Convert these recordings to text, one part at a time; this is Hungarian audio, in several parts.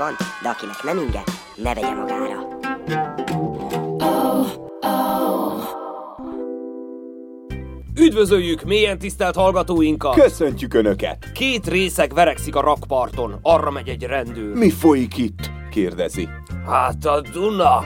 van, de akinek nem inge, ne vegye magára. Üdvözöljük mélyen tisztelt hallgatóinkat! Köszöntjük Önöket! Két részeg verekszik a rakparton, arra megy egy rendőr. Mi folyik itt? kérdezi. Hát a Duna.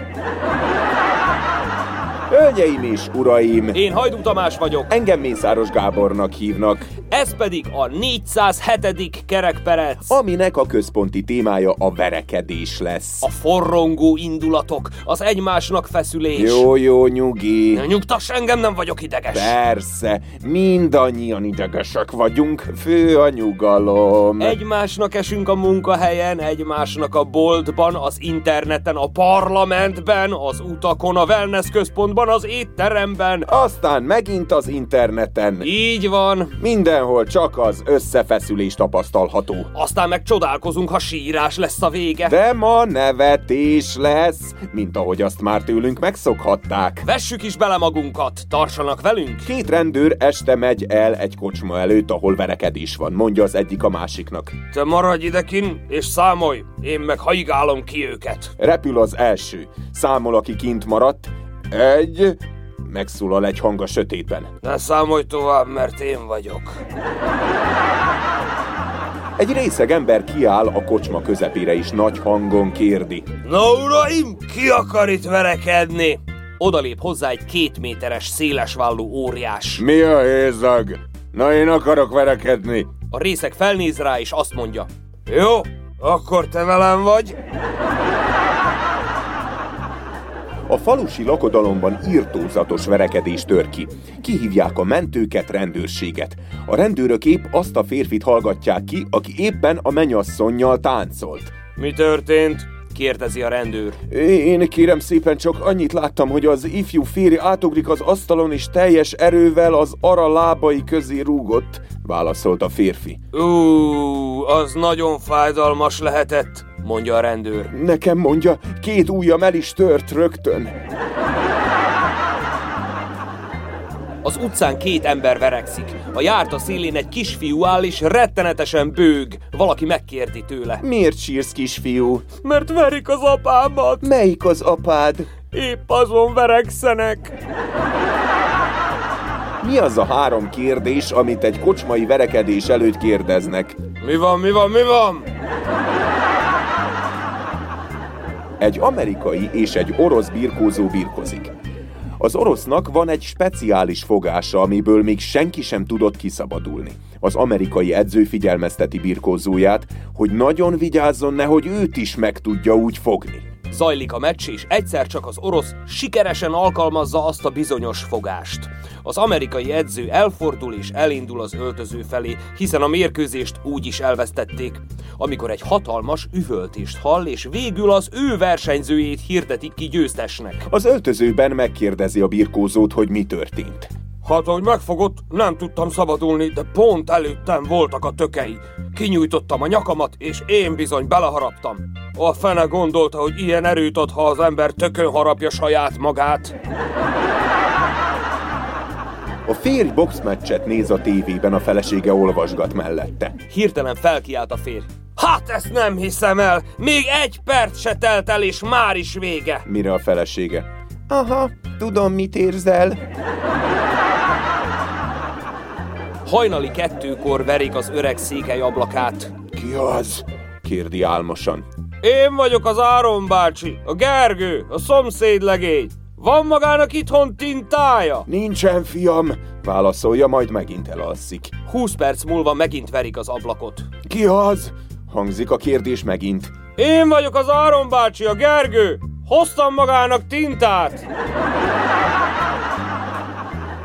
Hölgyeim és uraim, Én Hajdú Tamás vagyok, engem Mészáros Gábornak hívnak, ez pedig a 407. kerekperec. aminek a központi témája a verekedés lesz. A forrongó indulatok, az egymásnak feszülés. Jó, jó, nyugi. Ne Nyugtass engem, nem vagyok ideges. Persze, mindannyian idegesek vagyunk, fő a nyugalom. Egymásnak esünk a munkahelyen, egymásnak a boltban, az interneten, a parlamentben, az utakon, a wellness központban, az étteremben. Aztán megint az interneten. Így van. Mindenhol csak az összefeszülés tapasztalható. Aztán meg csodálkozunk, ha sírás lesz a vége. De ma nevetés lesz, mint ahogy azt már tőlünk megszokhatták. Vessük is bele magunkat, tartsanak velünk. Két rendőr este megy el egy kocsma előtt, ahol verekedés van, mondja az egyik a másiknak. Te maradj idekin, és számolj, én meg haigálom ki őket. Repül az első. Számol, aki kint maradt. Egy... Megszólal egy hang a sötétben. Ne számolj tovább, mert én vagyok. Egy részeg ember kiáll a kocsma közepére is nagy hangon kérdi. Na uraim, ki akar itt verekedni? Odalép hozzá egy két méteres, szélesvállú óriás. Mi a hézag? Na én akarok verekedni. A részeg felnéz rá, és azt mondja. Jó, akkor te velem vagy? A falusi lakodalomban írtózatos verekedés tör ki. Kihívják a mentőket, rendőrséget. A rendőrök épp azt a férfit hallgatják ki, aki éppen a menyasszonnyal táncolt. Mi történt? kérdezi a rendőr. Én kérem szépen csak annyit láttam, hogy az ifjú férj átugrik az asztalon, és teljes erővel az ara lábai közé rúgott, válaszolt a férfi. Ú, az nagyon fájdalmas lehetett, mondja a rendőr. Nekem mondja, két ujjam el is tört rögtön. Az utcán két ember verekszik. A járta szélén egy kisfiú áll és rettenetesen bőg. Valaki megkérdi tőle. Miért sírsz, kisfiú? Mert verik az apámat. Melyik az apád? Épp azon verekszenek. Mi az a három kérdés, amit egy kocsmai verekedés előtt kérdeznek? Mi van, mi van, mi van? Egy amerikai és egy orosz birkózó birkozik. Az orosznak van egy speciális fogása, amiből még senki sem tudott kiszabadulni. Az amerikai edző figyelmezteti birkózóját, hogy nagyon vigyázzon, nehogy őt is meg tudja úgy fogni. Zajlik a meccs, és egyszer csak az orosz sikeresen alkalmazza azt a bizonyos fogást. Az amerikai edző elfordul és elindul az öltöző felé, hiszen a mérkőzést úgy is elvesztették. Amikor egy hatalmas üvöltést hall, és végül az ő versenyzőjét hirdetik ki győztesnek. Az öltözőben megkérdezi a birkózót, hogy mi történt. Hát, ahogy megfogott, nem tudtam szabadulni, de pont előttem voltak a tökei. Kinyújtottam a nyakamat, és én bizony beleharaptam. A fene gondolta, hogy ilyen erőt ad, ha az ember tökön harapja saját magát. A férj boxmeccset néz a tévében, a felesége olvasgat mellette. Hirtelen felkiált a férj. Hát ezt nem hiszem el! Még egy perc se telt el, és már is vége! Mire a felesége? Aha, tudom, mit érzel. Hajnali kettőkor verik az öreg székely ablakát. Ki az? kérdi álmosan. Én vagyok az Áron bácsi, a Gergő, a szomszéd legény. Van magának itthon tintája? Nincsen, fiam, válaszolja, majd megint elalszik. 20 perc múlva megint verik az ablakot. Ki az? hangzik a kérdés megint. Én vagyok az Áron bácsi, a Gergő. Hoztam magának tintát.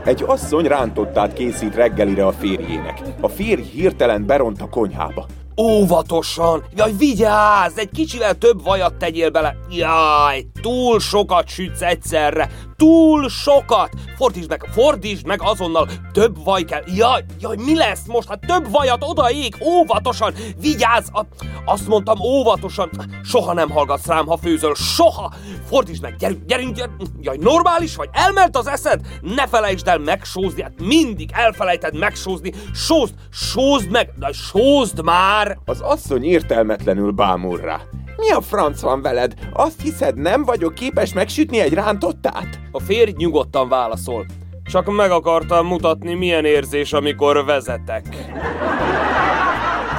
Egy asszony rántottát készít reggelire a férjének. A férj hirtelen beront a konyhába. Óvatosan! Jaj, vigyázz! Egy kicsivel több vajat tegyél bele! Jaj, túl sokat sütsz egyszerre! Túl sokat! Fordítsd meg, fordítsd meg azonnal! Több vaj kell! Jaj, jaj, mi lesz most? Hát több vajat odaég! Óvatosan! Vigyázz! A, azt mondtam, óvatosan! Soha nem hallgatsz rám, ha főzöl! Soha! Fordítsd meg! Gyerünk, gyerünk, gyerünk! Jaj, normális vagy? Elment az eszed? Ne felejtsd el megsózni! Hát mindig elfelejted megsózni! Sózd! Sózd meg! De sózd már! Az asszony értelmetlenül bámul rá. Mi a franc van veled? Azt hiszed, nem vagyok képes megsütni egy rántottát? A férj nyugodtan válaszol. Csak meg akartam mutatni, milyen érzés, amikor vezetek.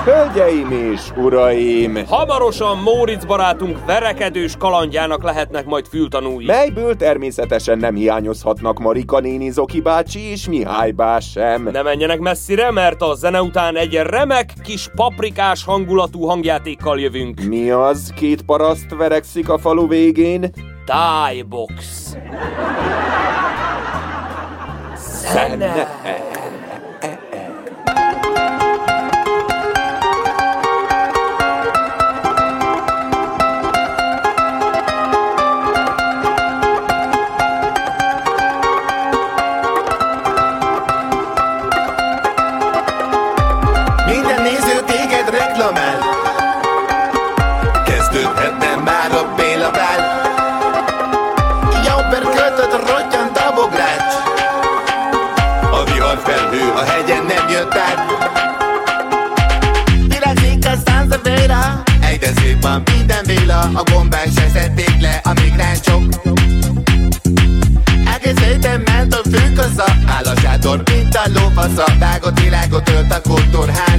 Hölgyeim és uraim! Hamarosan Móricz barátunk verekedős kalandjának lehetnek majd fültanúi. Melyből természetesen nem hiányozhatnak Marika néni, Zoki bácsi és Mihály bás sem. Ne menjenek messzire, mert a zene után egy remek kis paprikás hangulatú hangjátékkal jövünk. Mi az? Két paraszt verekszik a falu végén? Thai box. Zene. Sátor, mint a világot ölt a kultúrház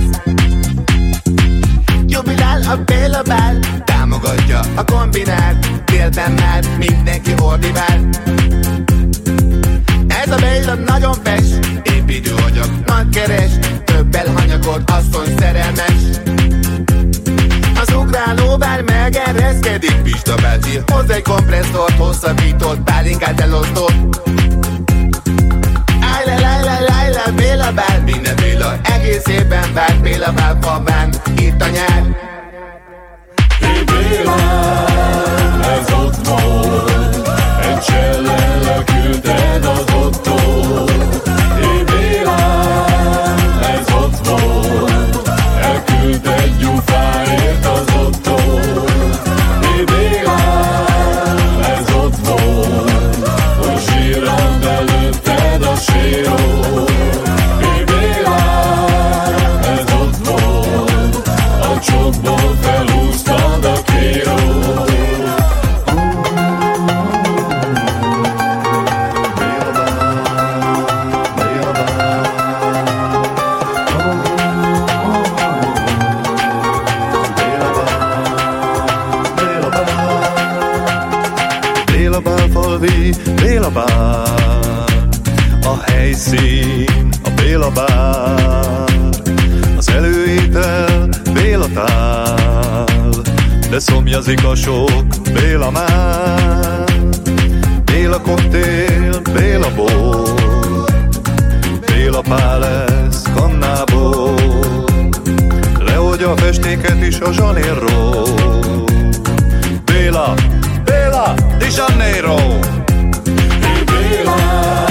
egész évben vár Béla bár babán, itt a nyár A helyszín, a Béla bár. Az előétel, Béla tál De szomjazik a sok Béla már. Béla koktél, Béla bor. Béla pál lesz kannából. Leoldja a festéket is a zsanérról. Béla, Béla, Di Janeiro Ez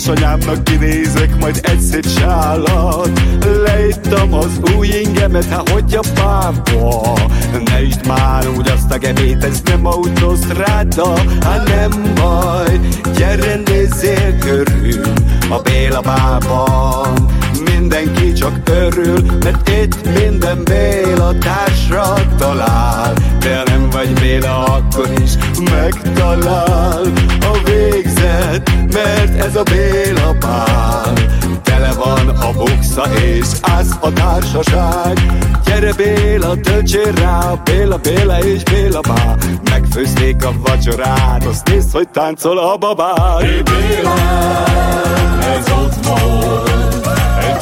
Édesanyámnak kinézek, majd egy szép sálat az új ingemet, hát hogy a pápa? Ne is már úgy azt a gemét, ez nem autosztráda Hát nem baj, gyere nézzél körül A Béla bában mindenki csak örül Mert itt minden Béla társra talál. De nem vagy Béla, akkor is megtalál A végzet, mert ez a Béla pál. Tele van a buksa és az a társaság. Gyere Béla, töltsél rá, Béla, Béla és Béla bá. Megfőzték a vacsorát, azt nézd, hogy táncol a babá. Hé hey, Béla, ez ott volt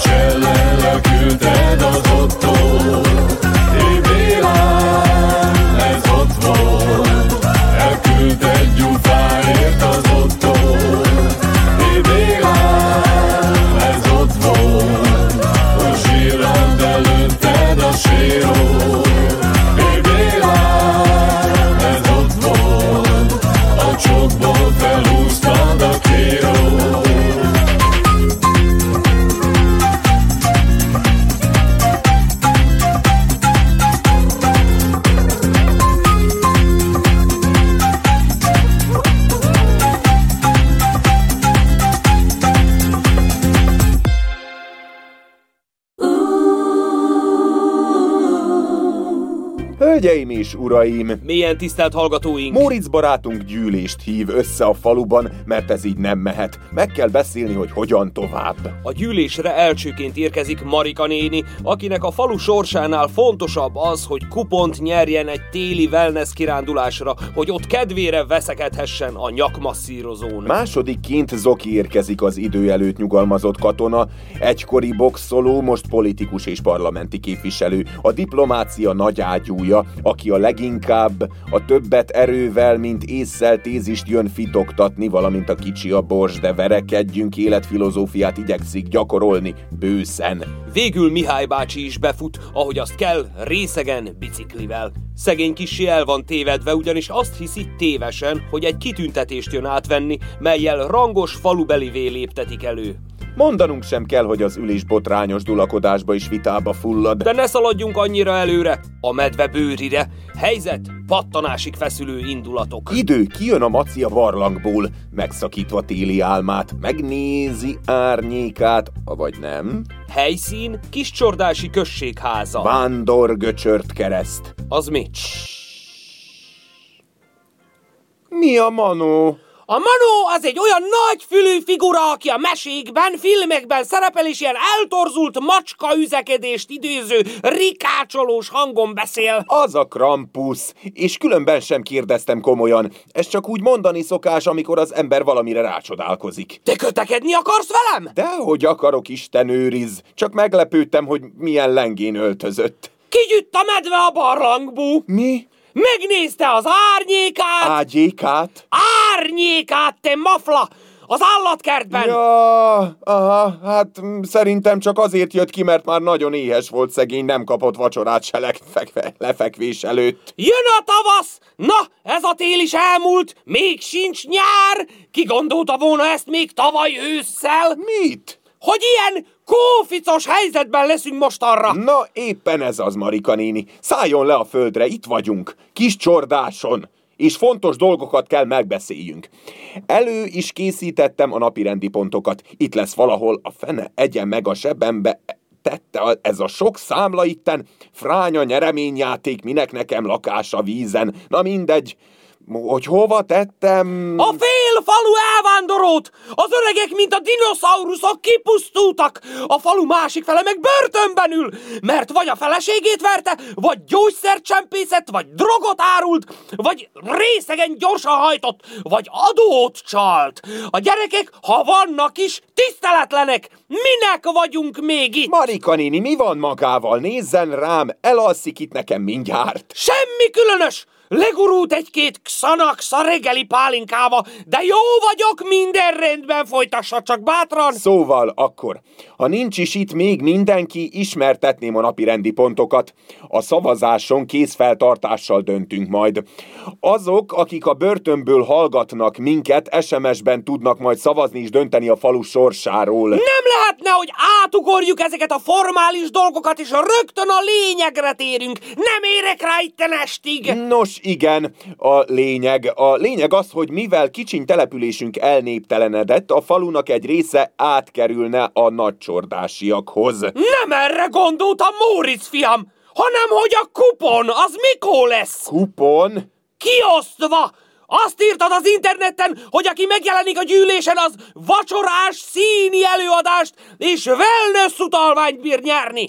csellel küldted az Hölgyeim és uraim! Milyen tisztelt hallgatóink! Móricz barátunk gyűlést hív össze a faluban, mert ez így nem mehet. Meg kell beszélni, hogy hogyan tovább. A gyűlésre elsőként érkezik Marika néni, akinek a falu sorsánál fontosabb az, hogy kupont nyerjen egy téli wellness kirándulásra, hogy ott kedvére veszekedhessen a nyakmasszírozón. Másodikként Zoki érkezik az idő előtt nyugalmazott katona, egykori boxoló, most politikus és parlamenti képviselő, a diplomácia nagy ágyúja, aki a leginkább a többet erővel, mint észszel tézist jön fitoktatni, valamint a kicsi a bors, de verekedjünk életfilozófiát igyekszik gyakorolni bőszen. Végül Mihály bácsi is befut, ahogy azt kell, részegen biciklivel. Szegény kissé el van tévedve, ugyanis azt hiszi tévesen, hogy egy kitüntetést jön átvenni, melyel rangos falubelivé léptetik elő. Mondanunk sem kell, hogy az ülés botrányos dulakodásba is vitába fullad. De ne szaladjunk annyira előre, a medve bőrire. Helyzet, pattanásig feszülő indulatok. Idő, kijön a maci a barlangból, megszakítva téli álmát, megnézi árnyékát, vagy nem. Helyszín, kiscsordási községháza. Vándor göcsört kereszt. Az mi? Mi a manó? A Manó az egy olyan nagy fülű figura, aki a mesékben, filmekben szerepel, és ilyen eltorzult macska üzekedést idéző, rikácsolós hangon beszél. Az a Krampus, és különben sem kérdeztem komolyan. Ez csak úgy mondani szokás, amikor az ember valamire rácsodálkozik. Te kötekedni akarsz velem? Dehogy akarok, Isten őriz, csak meglepődtem, hogy milyen lengén öltözött. Kigyütt a medve a barlangból. Mi? Megnézte az árnyékát. Ágyékát? Árnyékát, te mafla! Az állatkertben! Ja, aha, hát szerintem csak azért jött ki, mert már nagyon éhes volt szegény, nem kapott vacsorát se lefekve, lefekvés előtt. Jön a tavasz! Na, ez a tél is elmúlt, még sincs nyár! Ki gondolta volna ezt még tavaly ősszel? Mit? Hogy ilyen kóficos helyzetben leszünk most arra! Na, éppen ez az, Marika néni. Szálljon le a földre, itt vagyunk, kis csordáson, és fontos dolgokat kell megbeszéljünk. Elő is készítettem a napirendi pontokat. Itt lesz valahol a fene egyen meg a sebembe, tette ez a sok számla itten, fránya nyereményjáték, minek nekem lakás a vízen. Na mindegy, hogy hova tettem... A fél falu elvándorolt! Az öregek, mint a dinoszauruszok kipusztultak! A falu másik fele meg börtönben ül, mert vagy a feleségét verte, vagy gyógyszert csempészett, vagy drogot árult, vagy részegen gyorsan hajtott, vagy adót csalt. A gyerekek, ha vannak is, tiszteletlenek! Minek vagyunk még itt? Marika néni, mi van magával? Nézzen rám, elalszik itt nekem mindjárt. Semmi különös! Legurult egy-két Xanax a reggeli pálinkába, de jó vagyok, minden rendben, folytassa csak bátran! Szóval akkor, ha nincs is itt még mindenki, ismertetném a napi rendi pontokat. A szavazáson készfeltartással döntünk majd. Azok, akik a börtönből hallgatnak minket, SMS-ben tudnak majd szavazni és dönteni a falu sorsáról. Nem lehetne, hogy átugorjuk ezeket a formális dolgokat, és rögtön a lényegre térünk. Nem érek rá itten estig. Nos, igen, a lényeg. A lényeg az, hogy mivel kicsiny településünk elnéptelenedett, a falunak egy része átkerülne a nagycsordásiakhoz. Nem erre gondoltam, Móricz fiam, hanem hogy a kupon az mikor lesz? Kupon? Kiosztva! Azt írtad az interneten, hogy aki megjelenik a gyűlésen, az vacsorás, színi előadást és wellness utalványt bír nyerni.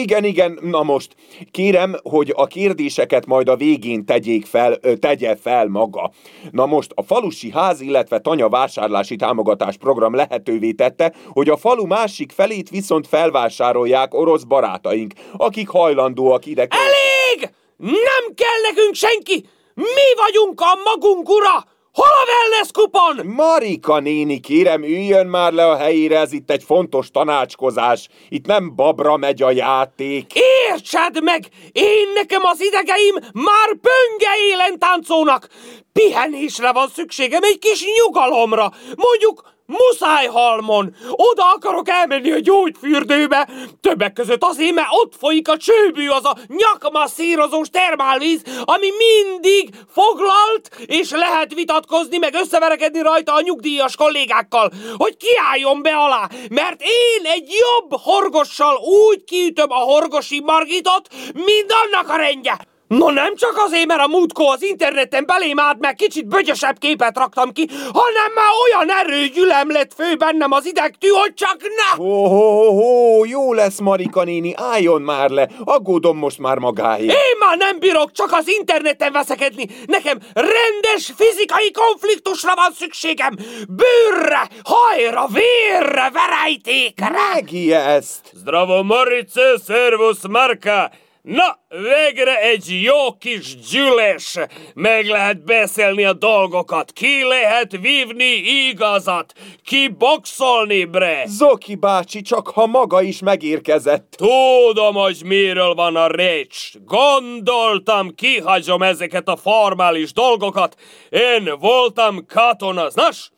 Igen, igen, na most. Kérem, hogy a kérdéseket majd a végén tegyék fel, tegye fel maga. Na most, a falusi ház, illetve tanya vásárlási támogatás program lehetővé tette, hogy a falu másik felét viszont felvásárolják orosz barátaink, akik hajlandóak ide... Elég! Nem kell nekünk senki! Mi vagyunk a magunk ura! Hol a wellness kupon? Marika néni, kérem, üljön már le a helyére, ez itt egy fontos tanácskozás. Itt nem babra megy a játék. Értsed meg! Én nekem az idegeim már pönge élen táncolnak! Pihenésre van szükségem, egy kis nyugalomra! Mondjuk Muszájhalmon! Oda akarok elmenni a gyógyfürdőbe! Többek között azért, mert ott folyik a csőbű, az a nyakmasszírozós termálvíz, ami mindig foglalt, és lehet vitatkozni, meg összeverekedni rajta a nyugdíjas kollégákkal, hogy kiálljon be alá, mert én egy jobb horgossal úgy kiütöm a horgosi Margitot, mint annak a rendje! No nem csak azért, mert a múltkor az interneten belém állt, meg kicsit bögyösebb képet raktam ki, hanem már olyan erőgyülem lett fő bennem az idegtű, hogy csak ne! Ó, hó, hó, jó lesz, Marika néni, álljon már le, aggódom most már magáért. Én már nem bírok csak az interneten veszekedni. Nekem rendes fizikai konfliktusra van szükségem. Bőrre, hajra, vérre, verejtékre. Megijeszt! Zdravo, Marice, servus, Marka! Na, végre egy jó kis gyűlés! Meg lehet beszélni a dolgokat, ki lehet vívni igazat, ki boxolni, bre! Zoki bácsi, csak ha maga is megérkezett. Tudom, hogy miről van a récs. Gondoltam, kihagyom ezeket a formális dolgokat. Én voltam katona. Nos,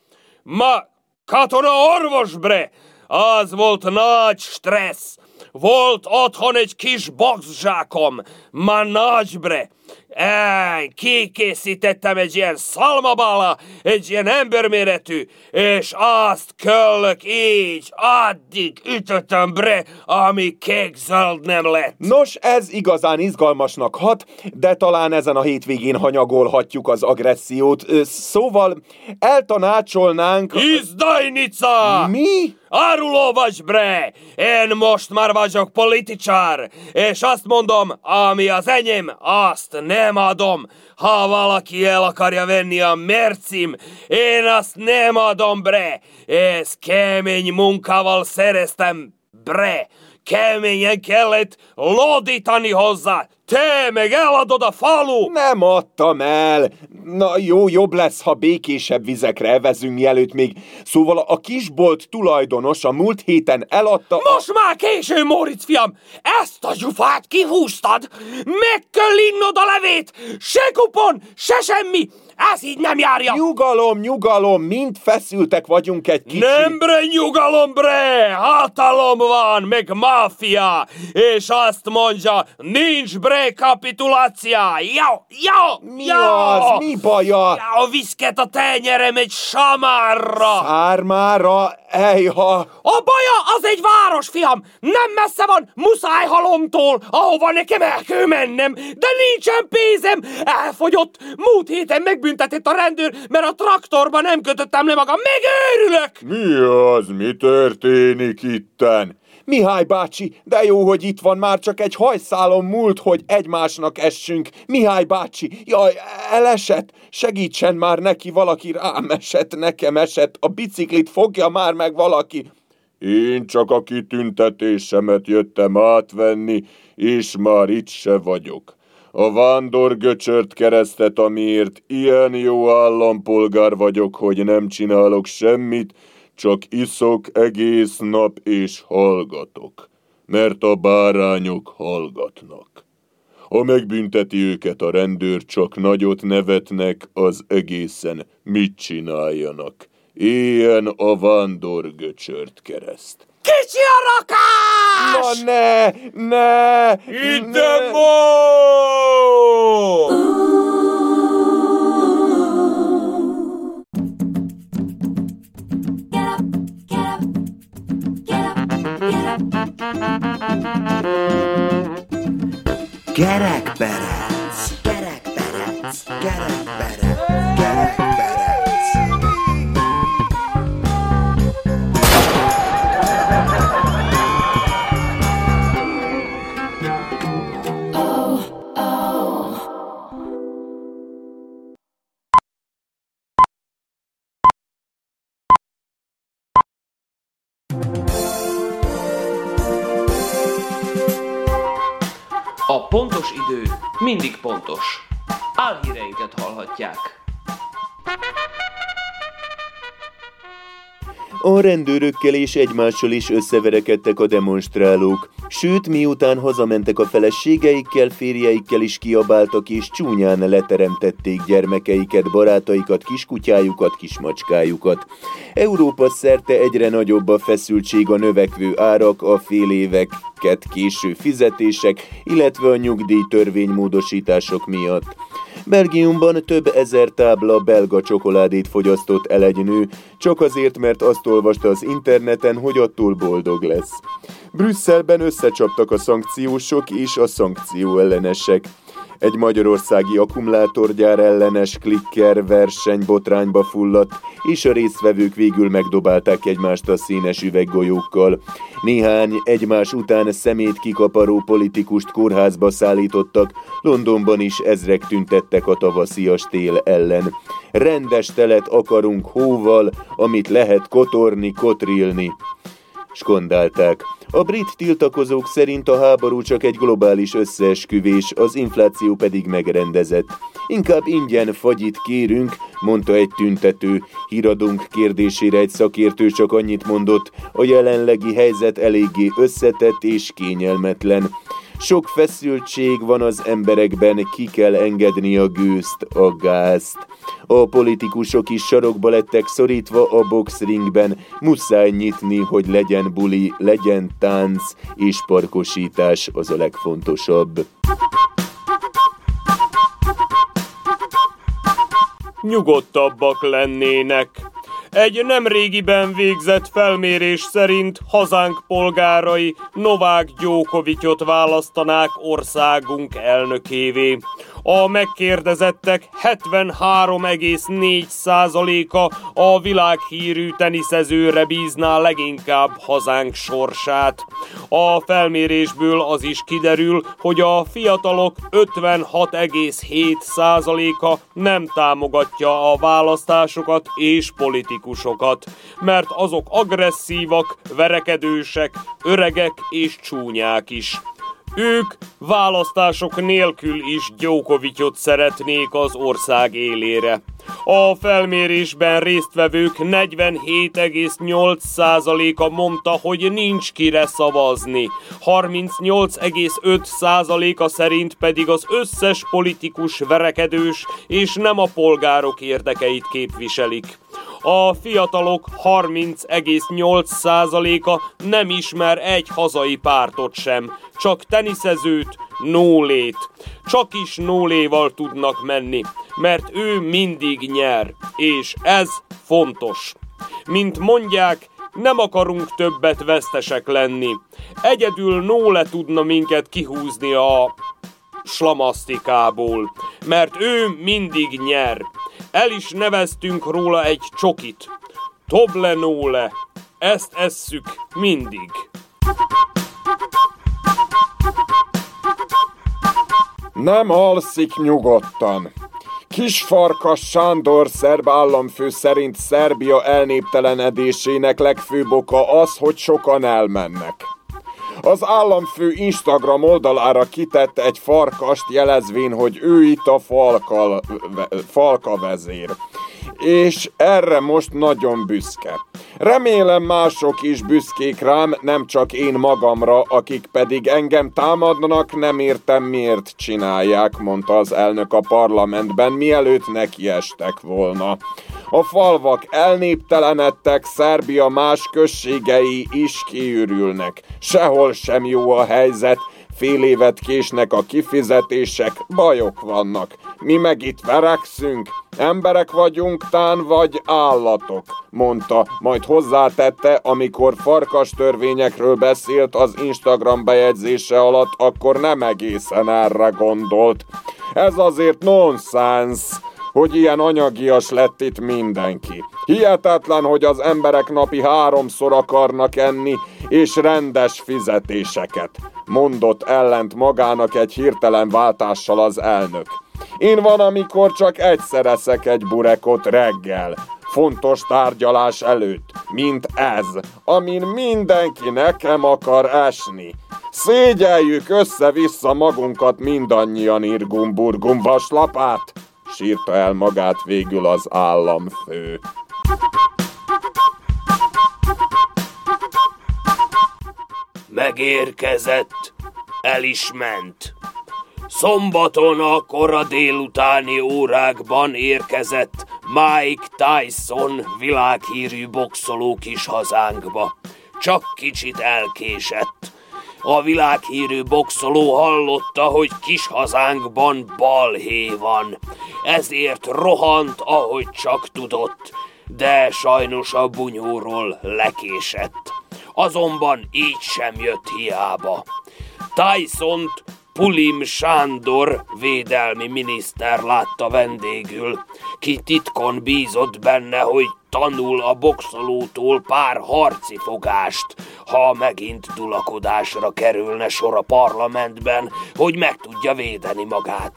ma katona orvos, bre! Az volt nagy stressz. Volt otthon egy kis boxzsákom, ma nagy, bre! Ej, kikészítettem egy ilyen szalmabala, egy ilyen emberméretű, és azt köllök így, addig ütöttem bre, ami kék-zöld nem lett. Nos, ez igazán izgalmasnak hat, de talán ezen a hétvégén hanyagolhatjuk az agressziót. Szóval eltanácsolnánk... Izdajnica! Mi? Áruló vagy, bre! Én most már vagyok politicsár, és azt mondom, ami az enyém, azt nem adom. Ha valaki el akarja venni a mercim, én azt nem adom, bre! Ez kemény munkával szereztem, bre! Keményen kellett lodítani hozzá, te meg eladod a falu! Nem adtam el. Na jó, jobb lesz, ha békésebb vizekre evezünk, mielőtt még... Szóval a kisbolt tulajdonos a múlt héten eladta... a- Most már késő, Móricz fiam! Ezt a gyufát kihúztad! Meg kell innod a levét! Se kupon, se semmi! Ez így nem járja! Nyugalom, nyugalom, mind feszültek vagyunk egy kicsit. Nem bre, nyugalom bre! Hatalom van, meg máfia! És azt mondja, nincs bre kapitulácia! Jó, jó, Mi jó! az? Mi baja? Jó, viszket a tenyerem egy samárra! Ármára, ejha! A baja az egy város, fiam! Nem messze van Muszájhalomtól, ahova nekem el kell mennem, de nincsen pénzem! Elfogyott! Múlt héten megbüntetett a rendőr, mert a traktorba nem kötöttem le magam. Megőrülök! Mi az? Mi történik itten? Mihály bácsi, de jó, hogy itt van, már csak egy hajszálon múlt, hogy egymásnak essünk. Mihály bácsi, jaj, elesett, segítsen már neki, valaki rám esett, nekem esett, a biciklit fogja már meg valaki. Én csak a kitüntetésemet jöttem átvenni, és már itt se vagyok. A vándorgöcsört keresztet, amiért ilyen jó állampolgár vagyok, hogy nem csinálok semmit, csak iszok egész nap és hallgatok, mert a bárányok hallgatnak. Ha megbünteti őket a rendőr, csak nagyot nevetnek az egészen, mit csináljanak. Éljen a vándorgöcsört kereszt. Kicsi a rakás! Na ne, ne, Ide mo! Gerekberec, gerekberec, gerekberec, Berec. Idő mindig pontos. A rendőrökkel és egymással is összeverekedtek a demonstrálók, sőt, miután hazamentek a feleségeikkel, férjeikkel is kiabáltak és csúnyán leteremtették gyermekeiket, barátaikat, kiskutyájukat, kismacskájukat. Európa szerte egyre nagyobb a feszültség a növekvő árak, a fél éveket késő fizetések, illetve a nyugdíjtörvény módosítások miatt. Belgiumban több ezer tábla belga csokoládét fogyasztott el egy nő, csak azért, mert azt olvasta az interneten, hogy attól boldog lesz. Brüsszelben összecsaptak a szankciósok és a szankció ellenesek. Egy magyarországi akkumulátorgyár ellenes klikker verseny botrányba fulladt, és a résztvevők végül megdobálták egymást a színes üveggolyókkal. Néhány egymás után szemét kikaparó politikust kórházba szállítottak, Londonban is ezrek tüntettek a tavaszias tél ellen. Rendes telet akarunk hóval, amit lehet kotorni, kotrilni skandálták. A brit tiltakozók szerint a háború csak egy globális összeesküvés, az infláció pedig megrendezett. Inkább ingyen fagyit kérünk, mondta egy tüntető. Híradónk kérdésére egy szakértő csak annyit mondott, a jelenlegi helyzet eléggé összetett és kényelmetlen. Sok feszültség van az emberekben, ki kell engedni a gőzt, a gázt. A politikusok is sarokba lettek szorítva a boxringben, muszáj nyitni, hogy legyen buli, legyen tánc, és parkosítás az a legfontosabb. nyugodtabbak lennének. Egy nemrégiben végzett felmérés szerint hazánk polgárai Novák Gyókovicsot választanák országunk elnökévé. A megkérdezettek 73,4%-a a világhírű teniszezőre bízná leginkább hazánk sorsát. A felmérésből az is kiderül, hogy a fiatalok 56,7%-a nem támogatja a választásokat és politikusokat, mert azok agresszívak, verekedősek, öregek és csúnyák is. Ők választások nélkül is Gyókovicsot szeretnék az ország élére. A felmérésben résztvevők 47,8%-a mondta, hogy nincs kire szavazni. 38,5%-a szerint pedig az összes politikus verekedős és nem a polgárok érdekeit képviselik. A fiatalok 30,8%-a nem ismer egy hazai pártot sem, csak teniszezőt, nólét. Csak is nóléval tudnak menni, mert ő mindig nyer, és ez fontos. Mint mondják, nem akarunk többet vesztesek lenni. Egyedül Nóle tudna minket kihúzni a slamasztikából, mert ő mindig nyer. El is neveztünk róla egy csokit. Toblenóle. Ezt esszük mindig. Nem alszik nyugodtan. Kisfarkas Sándor szerb államfő szerint Szerbia elnéptelenedésének legfőbb oka az, hogy sokan elmennek. Az államfő Instagram oldalára kitett egy farkast jelezvén, hogy ő itt a falkal, falka vezér. És erre most nagyon büszke. Remélem mások is büszkék rám, nem csak én magamra, akik pedig engem támadnak, nem értem miért csinálják, mondta az elnök a parlamentben, mielőtt nekiestek volna. A falvak elnéptelenedtek, Szerbia más községei is kiürülnek. Sehol sem jó a helyzet, fél évet késnek a kifizetések, bajok vannak. Mi meg itt verekszünk, emberek vagyunk tán vagy állatok, mondta, majd hozzátette, amikor farkas törvényekről beszélt az Instagram bejegyzése alatt, akkor nem egészen erre gondolt. Ez azért nonsens, hogy ilyen anyagias lett itt mindenki. Hihetetlen, hogy az emberek napi háromszor akarnak enni, és rendes fizetéseket, mondott ellent magának egy hirtelen váltással az elnök. Én van, amikor csak egyszer eszek egy burekot reggel, fontos tárgyalás előtt, mint ez, amin mindenki nekem akar esni. Szégyeljük össze-vissza magunkat mindannyian irgumburgum vaslapát, sírta el magát végül az államfő. Megérkezett, el is ment. Szombaton a kora délutáni órákban érkezett Mike Tyson világhírű boxoló kis hazánkba. Csak kicsit elkésett. A világhírű boxoló hallotta, hogy kis hazánkban balhé van. Ezért rohant, ahogy csak tudott, de sajnos a bunyóról lekésett. Azonban így sem jött hiába. tyson Pulim Sándor védelmi miniszter látta vendégül, ki titkon bízott benne, hogy tanul a boxolótól pár harci fogást, ha megint dulakodásra kerülne sor a parlamentben, hogy meg tudja védeni magát.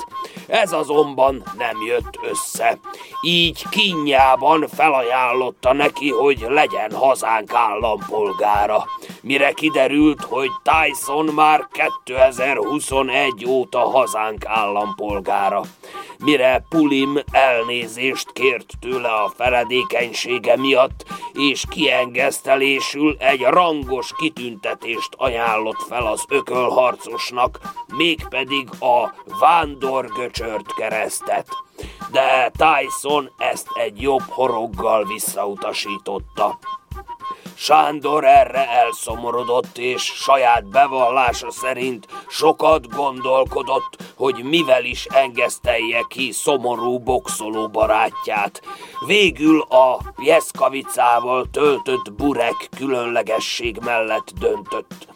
Ez azonban nem jött össze. Így kínjában felajánlotta neki, hogy legyen hazánk állampolgára. Mire kiderült, hogy Tyson már 2021 óta hazánk állampolgára. Mire Pulim elnézést kért tőle a feledékenysége miatt, és kiengesztelésül egy rangos kitüntetést ajánlott fel az ökölharcosnak, mégpedig a vándorgöcsört keresztet. De Tyson ezt egy jobb horoggal visszautasította. Sándor erre elszomorodott, és saját bevallása szerint sokat gondolkodott, hogy mivel is engesztelje ki szomorú boxoló barátját. Végül a Pieszkavicával töltött burek különlegesség mellett döntött.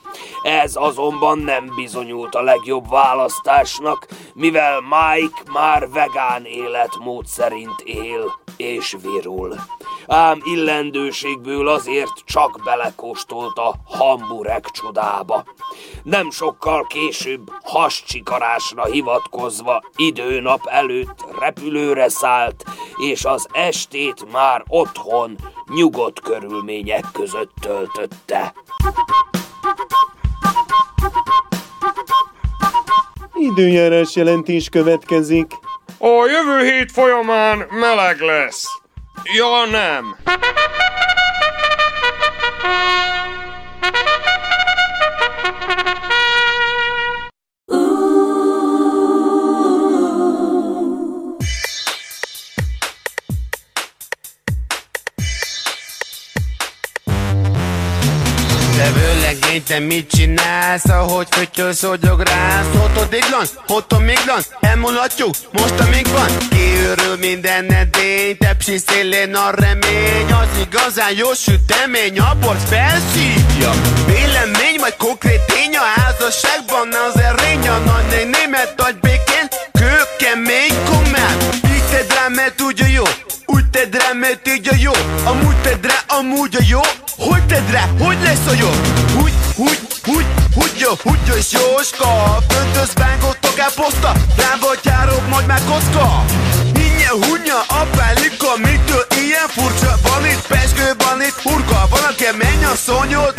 Ez azonban nem bizonyult a legjobb választásnak, mivel Mike már vegán életmód szerint él és virul. Ám illendőségből azért csak belekóstolt a hamburek csodába. Nem sokkal később hascsikarásra hivatkozva időnap előtt repülőre szállt, és az estét már otthon nyugodt körülmények között töltötte. Időjárás jelentés következik. A jövő hét folyamán meleg lesz. Ja, nem. te mit csinálsz, ahogy fötyölsz, hogy rász Hotod glansz, hotom még glansz, elmulatjuk, most amíg van. Kiürül minden edény, tepsi szélén a remény. Az igazán jó sütemény, a bort felszívja. Vélemény vagy konkrét tény, a házasságban az erény. A nagy német nagy békén, kőkemény komát Így tedd rá, mert tudja jó úgy tedd rá, mert így a jó. Amúgy tedd rá, amúgy a jó. Hogy tedd rá, hogy lesz a jó? Úgy úgy, úgy, úgy, jó, úgy, és Jóska. Föntöz bángot, tokáposzta Rába gyárok, majd már kocka. Hinnye, hunnya, apálika Mitől ilyen furcsa? Van itt peskő, van itt hurka Van a kemény a szonyod